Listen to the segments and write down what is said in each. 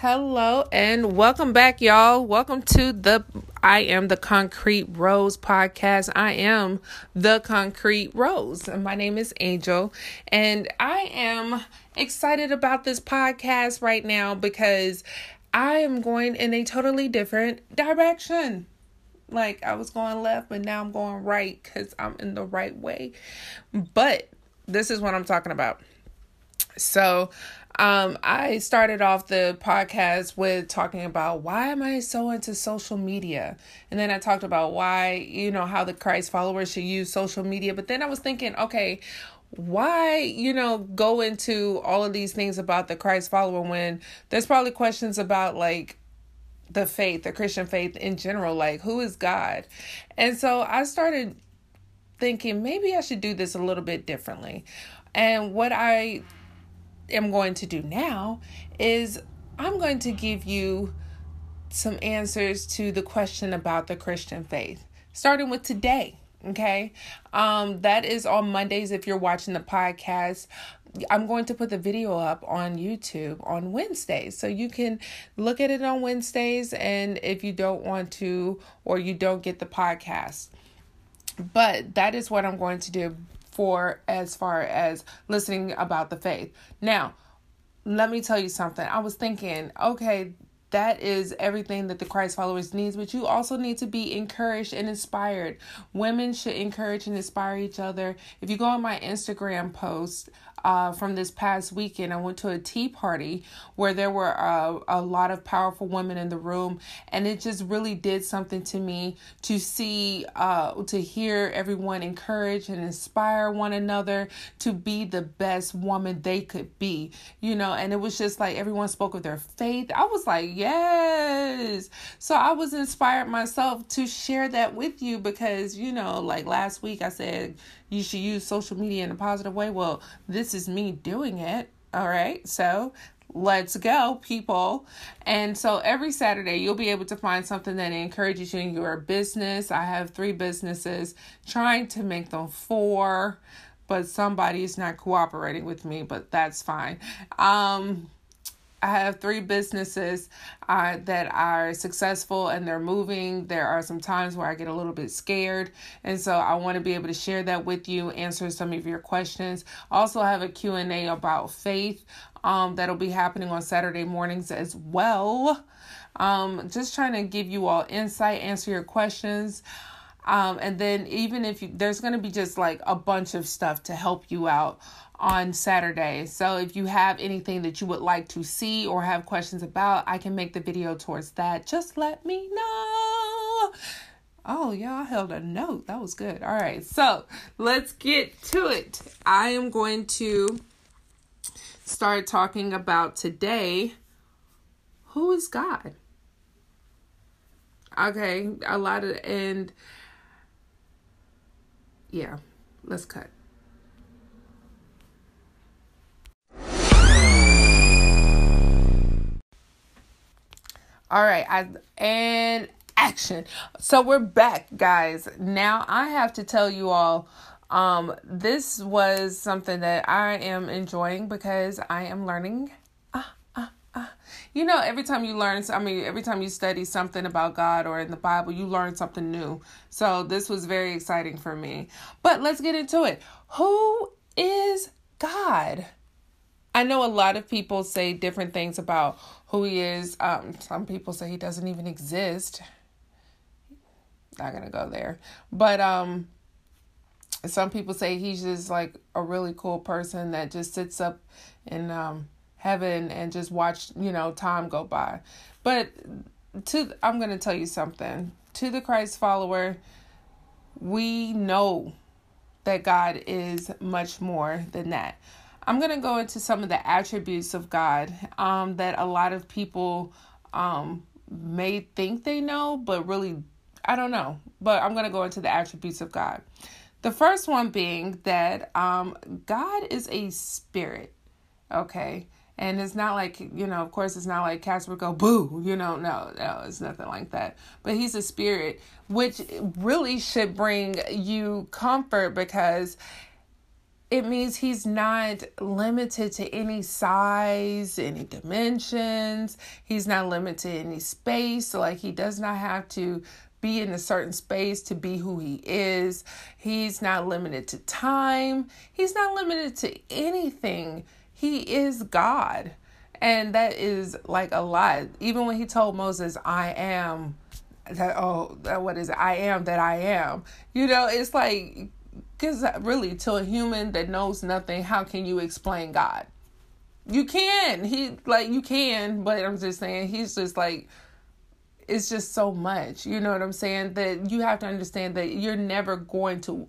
Hello and welcome back, y'all. Welcome to the I Am the Concrete Rose podcast. I am the Concrete Rose, my name is Angel, and I am excited about this podcast right now because I am going in a totally different direction. Like I was going left, but now I'm going right because I'm in the right way. But this is what I'm talking about. So, um, I started off the podcast with talking about why am I so into social media? And then I talked about why, you know, how the Christ followers should use social media. But then I was thinking, okay, why, you know, go into all of these things about the Christ follower when there's probably questions about like the faith, the Christian faith in general, like who is God? And so I started thinking maybe I should do this a little bit differently. And what I am going to do now is I'm going to give you some answers to the question about the Christian faith, starting with today. Okay. Um, that is on Mondays if you're watching the podcast. I'm going to put the video up on YouTube on Wednesdays. So you can look at it on Wednesdays and if you don't want to or you don't get the podcast. But that is what I'm going to do for as far as listening about the faith. Now, let me tell you something. I was thinking, okay, that is everything that the Christ followers needs, but you also need to be encouraged and inspired. Women should encourage and inspire each other. If you go on my Instagram post, uh, from this past weekend. I went to a tea party where there were uh, a lot of powerful women in the room, and it just really did something to me to see, uh, to hear everyone encourage and inspire one another to be the best woman they could be, you know. And it was just like everyone spoke of their faith. I was like, yes. So I was inspired myself to share that with you because, you know, like last week I said, you should use social media in a positive way. Well, this is me doing it. All right. So let's go, people. And so every Saturday, you'll be able to find something that encourages you in your business. I have three businesses, trying to make them four, but somebody is not cooperating with me, but that's fine. Um, I have three businesses uh, that are successful and they're moving. There are some times where I get a little bit scared, and so I want to be able to share that with you, answer some of your questions. Also, have a Q&A about faith um, that'll be happening on Saturday mornings as well. Um, just trying to give you all insight, answer your questions. Um, and then even if you, there's going to be just like a bunch of stuff to help you out on Saturday. So if you have anything that you would like to see or have questions about, I can make the video towards that. Just let me know. Oh, y'all held a note. That was good. All right. So let's get to it. I am going to start talking about today who is God? Okay. A lot of, and yeah, let's cut. All right, I and action. So we're back, guys. Now I have to tell you all um this was something that I am enjoying because I am learning. You know, every time you learn, I mean, every time you study something about God or in the Bible, you learn something new. So this was very exciting for me. But let's get into it. Who is God? I know a lot of people say different things about who he is. Um, some people say he doesn't even exist. Not gonna go there, but um, some people say he's just like a really cool person that just sits up and um heaven and just watch you know time go by. But to I'm gonna tell you something to the Christ follower, we know that God is much more than that. I'm going to go into some of the attributes of God um, that a lot of people um, may think they know, but really, I don't know. But I'm going to go into the attributes of God. The first one being that um, God is a spirit, okay? And it's not like, you know, of course, it's not like Casper go, boo, you know, no, no, it's nothing like that. But he's a spirit, which really should bring you comfort because it means he's not limited to any size, any dimensions. He's not limited to any space. Like he does not have to be in a certain space to be who he is. He's not limited to time. He's not limited to anything. He is God. And that is like a lot. Even when he told Moses, I am that, oh, what is it? I am that I am. You know, it's like because really, to a human that knows nothing, how can you explain God? You can. He like you can, but I'm just saying he's just like it's just so much. You know what I'm saying? That you have to understand that you're never going to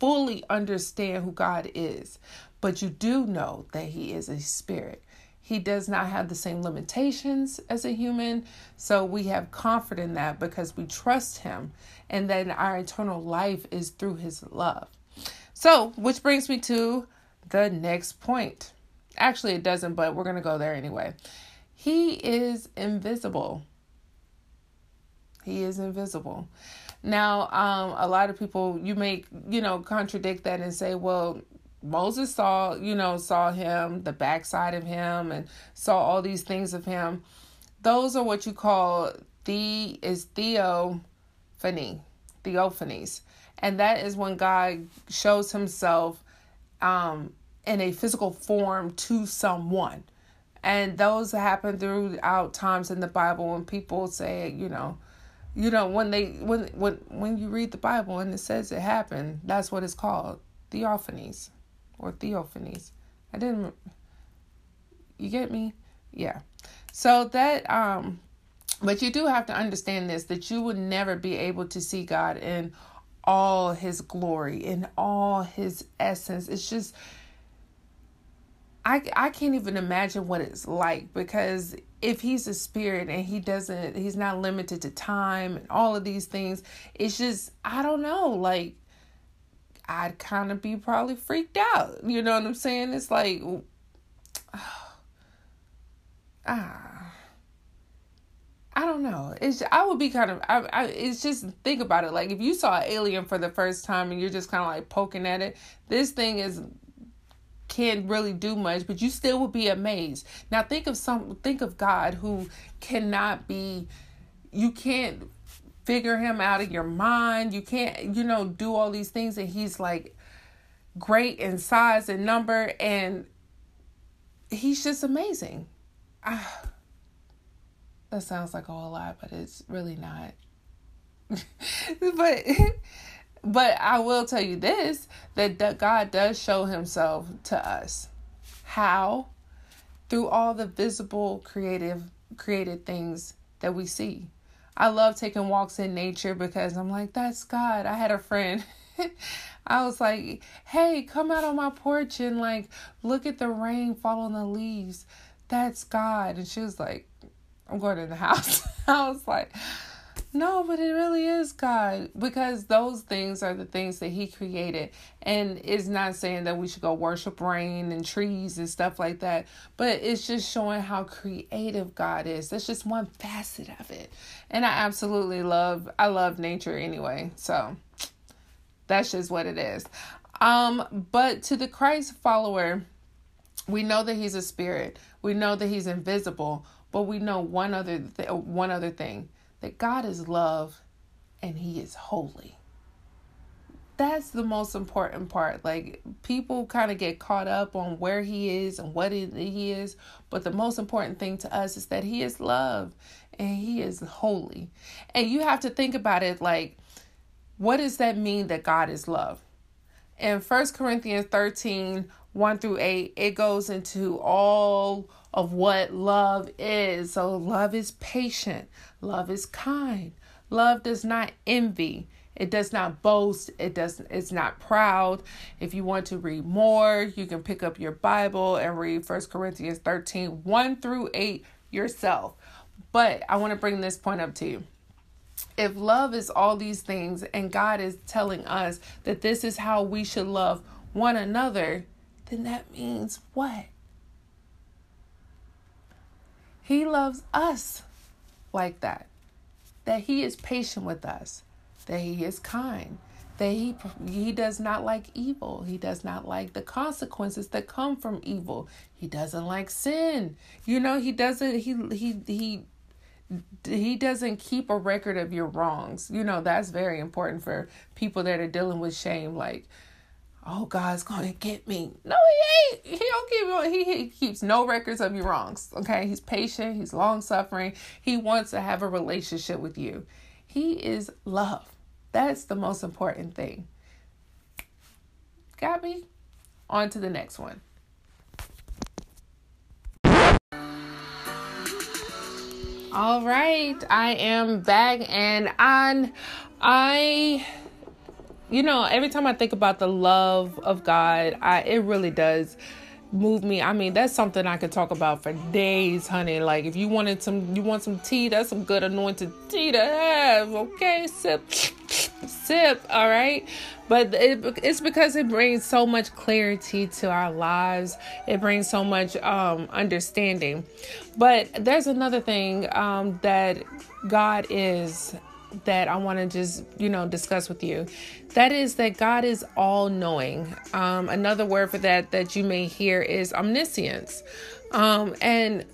fully understand who God is, but you do know that He is a spirit. He does not have the same limitations as a human. So we have comfort in that because we trust Him and then our eternal life is through His love. So, which brings me to the next point. Actually, it doesn't, but we're going to go there anyway. He is invisible. He is invisible. Now, um, a lot of people you may, you know, contradict that and say, well, Moses saw, you know, saw him, the backside of him, and saw all these things of him. Those are what you call the is theophany, theophanies, and that is when God shows Himself um, in a physical form to someone, and those happen throughout times in the Bible when people say, you know, you know when they when when when you read the Bible and it says it happened, that's what it's called, theophanies or theophanies. I didn't you get me? Yeah. So that um but you do have to understand this that you would never be able to see God in all his glory, in all his essence. It's just I I can't even imagine what it's like because if he's a spirit and he doesn't he's not limited to time and all of these things, it's just I don't know, like I'd kind of be probably freaked out. You know what I'm saying? It's like, ah, I don't know. It's I would be kind of I, I it's just think about it. Like if you saw an alien for the first time and you're just kind of like poking at it, this thing is can't really do much, but you still would be amazed. Now think of some think of God who cannot be you can't figure him out of your mind. You can't, you know, do all these things. And he's like great in size and number. And he's just amazing. Ah, that sounds like a whole lot, but it's really not. but but I will tell you this that God does show himself to us. How? Through all the visible creative created things that we see. I love taking walks in nature because I'm like, that's God. I had a friend. I was like, hey, come out on my porch and like look at the rain fall on the leaves. That's God. And she was like, I'm going in the house. I was like, no, but it really is God because those things are the things that He created. And it's not saying that we should go worship rain and trees and stuff like that, but it's just showing how creative God is. That's just one facet of it. And I absolutely love I love nature anyway. So that's just what it is. Um but to the Christ follower, we know that he's a spirit. We know that he's invisible, but we know one other th- one other thing that God is love and He is holy. That's the most important part. Like, people kind of get caught up on where He is and what He is, but the most important thing to us is that He is love and He is holy. And you have to think about it like, what does that mean that God is love? In First Corinthians 13 1 through 8, it goes into all of what love is. So, love is patient, love is kind, love does not envy. It does not boast. It does it's not proud. If you want to read more, you can pick up your Bible and read First Corinthians 13, 1 through 8 yourself. But I want to bring this point up to you. If love is all these things and God is telling us that this is how we should love one another, then that means what? He loves us like that. That He is patient with us, that He is kind, that he he does not like evil. He does not like the consequences that come from evil. He doesn't like sin. You know, he doesn't he he he he doesn't keep a record of your wrongs. You know, that's very important for people that are dealing with shame like oh God's gonna get me. No, he ain't. He don't keep he, he keeps no records of your wrongs. Okay. He's patient, he's long suffering. He wants to have a relationship with you. He is love. That's the most important thing. Got me? On to the next one. All right, I am back and on I you know, every time I think about the love of God, I it really does move me. I mean, that's something I could talk about for days, honey. Like if you wanted some you want some tea, that's some good anointed tea to have. Okay, sip sip, all right? But it, it's because it brings so much clarity to our lives. It brings so much um understanding. But there's another thing um that God is that I want to just, you know, discuss with you. That is that God is all knowing. Um, another word for that that you may hear is omniscience. Um, and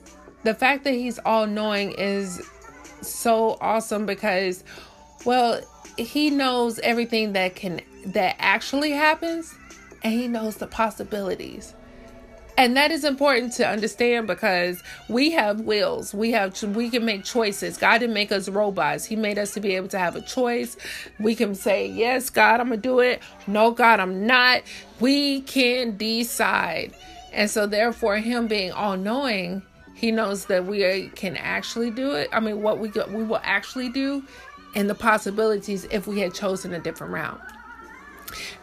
the fact that He's all knowing is so awesome because, well, He knows everything that can, that actually happens, and He knows the possibilities. And that is important to understand because we have wills. We have we can make choices. God didn't make us robots. He made us to be able to have a choice. We can say, "Yes, God, I'm going to do it." "No, God, I'm not." We can decide. And so therefore him being all-knowing, he knows that we can actually do it. I mean, what we we will actually do and the possibilities if we had chosen a different route.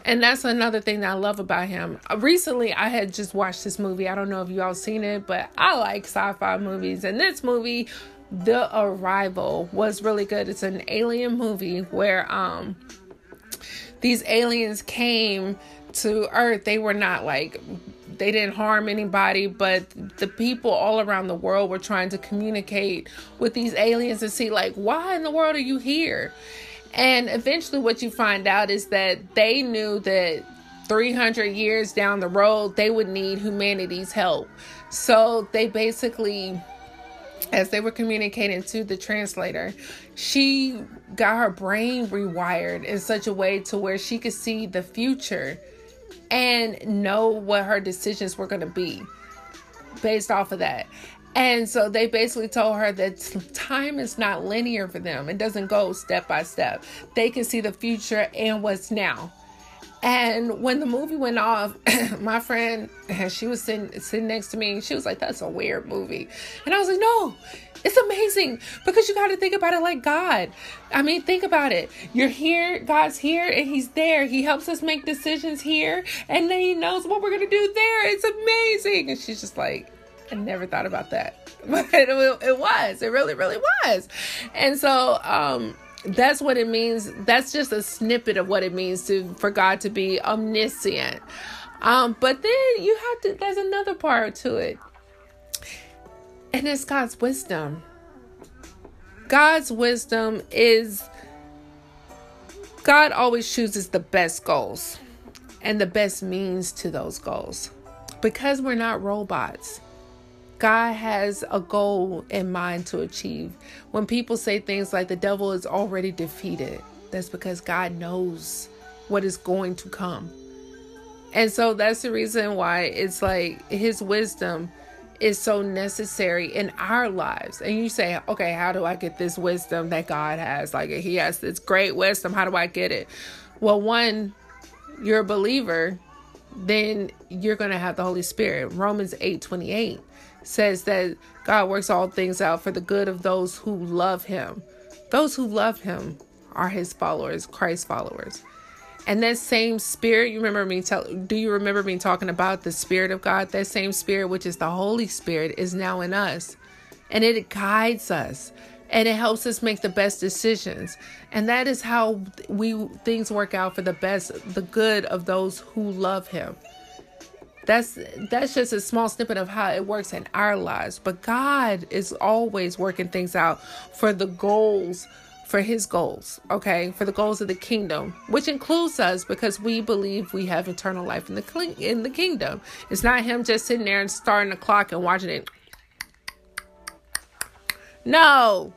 And that's another thing that I love about him. Recently, I had just watched this movie. I don't know if you all seen it, but I like sci-fi movies. And this movie, The Arrival, was really good. It's an alien movie where um these aliens came to Earth. They were not like they didn't harm anybody, but the people all around the world were trying to communicate with these aliens and see like why in the world are you here? And eventually, what you find out is that they knew that 300 years down the road, they would need humanity's help. So they basically, as they were communicating to the translator, she got her brain rewired in such a way to where she could see the future and know what her decisions were going to be based off of that. And so they basically told her that time is not linear for them. It doesn't go step by step. They can see the future and what's now. And when the movie went off, my friend, she was sitting sitting next to me, she was like, "That's a weird movie," and I was like, "No, it's amazing because you got to think about it like God. I mean, think about it. You're here, God's here, and He's there. He helps us make decisions here, and then He knows what we're gonna do there. It's amazing." And she's just like, I never thought about that, but it, was. It really, really was. And so, um, that's what it means. That's just a snippet of what it means to for God to be omniscient. Um, but then you have to. There's another part to it, and it's God's wisdom. God's wisdom is God always chooses the best goals and the best means to those goals because we're not robots. God has a goal in mind to achieve. When people say things like the devil is already defeated, that's because God knows what is going to come. And so that's the reason why it's like his wisdom is so necessary in our lives. And you say, okay, how do I get this wisdom that God has? Like, he has this great wisdom. How do I get it? Well, one, you're a believer, then you're going to have the Holy Spirit. Romans 8 28 says that God works all things out for the good of those who love him. Those who love him are his followers, Christ followers. And that same spirit, you remember me tell do you remember me talking about the spirit of God? That same spirit which is the Holy Spirit is now in us. And it guides us and it helps us make the best decisions. And that is how we things work out for the best, the good of those who love him. That's that's just a small snippet of how it works in our lives. But God is always working things out for the goals for his goals, okay? For the goals of the kingdom, which includes us because we believe we have eternal life in the in the kingdom. It's not him just sitting there and starting the clock and watching it. No.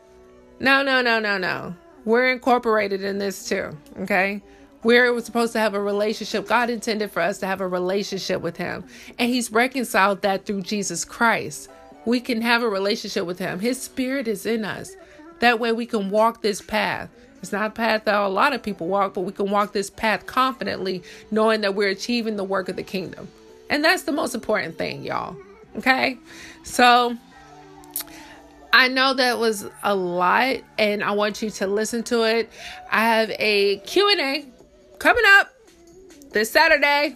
No, no, no, no, no. We're incorporated in this too, okay? We're supposed to have a relationship. God intended for us to have a relationship with Him. And He's reconciled that through Jesus Christ. We can have a relationship with Him. His Spirit is in us. That way we can walk this path. It's not a path that a lot of people walk, but we can walk this path confidently, knowing that we're achieving the work of the kingdom. And that's the most important thing, y'all. Okay? So I know that was a lot and I want you to listen to it. I have a Q&A coming up this Saturday.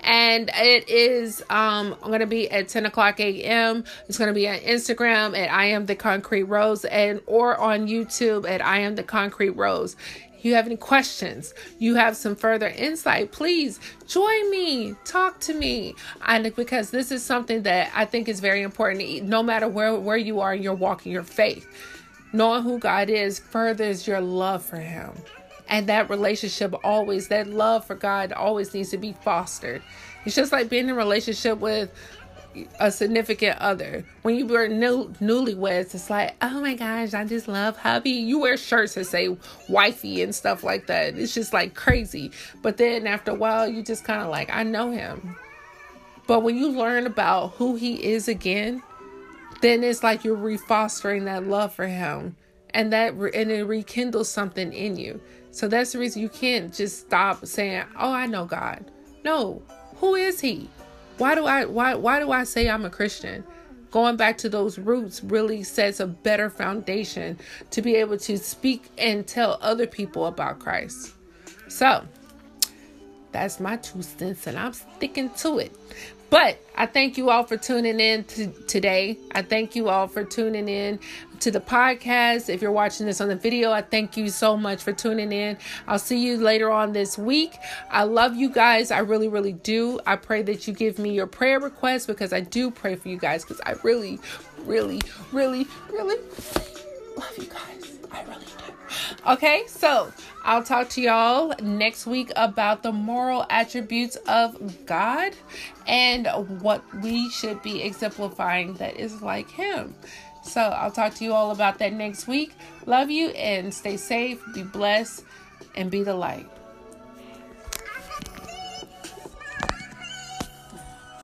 And it is um going to be at 10 o'clock a.m. It's to be on Instagram at I am the concrete rose and or on YouTube at I am the concrete rose you have any questions, you have some further insight, please join me, talk to me. And because this is something that I think is very important, no matter where, where you are in your walking your faith. Knowing who God is furthers your love for Him and that relationship always that love for god always needs to be fostered. It's just like being in a relationship with a significant other. When you were new newlyweds it's like oh my gosh i just love hubby. You wear shirts that say wifey and stuff like that. It's just like crazy. But then after a while you just kind of like i know him. But when you learn about who he is again then it's like you're refostering that love for him and that and it rekindles something in you so that's the reason you can't just stop saying, "Oh, I know God." No, who is He? Why do I why why do I say I'm a Christian? Going back to those roots really sets a better foundation to be able to speak and tell other people about Christ. So that's my two cents, and I'm sticking to it. But I thank you all for tuning in to today. I thank you all for tuning in to the podcast. If you're watching this on the video, I thank you so much for tuning in. I'll see you later on this week. I love you guys. I really, really do. I pray that you give me your prayer requests because I do pray for you guys because I really, really, really, really love you guys. I really do. Okay, so I'll talk to y'all next week about the moral attributes of God and what we should be exemplifying that is like Him. So I'll talk to you all about that next week. Love you and stay safe, be blessed, and be the light.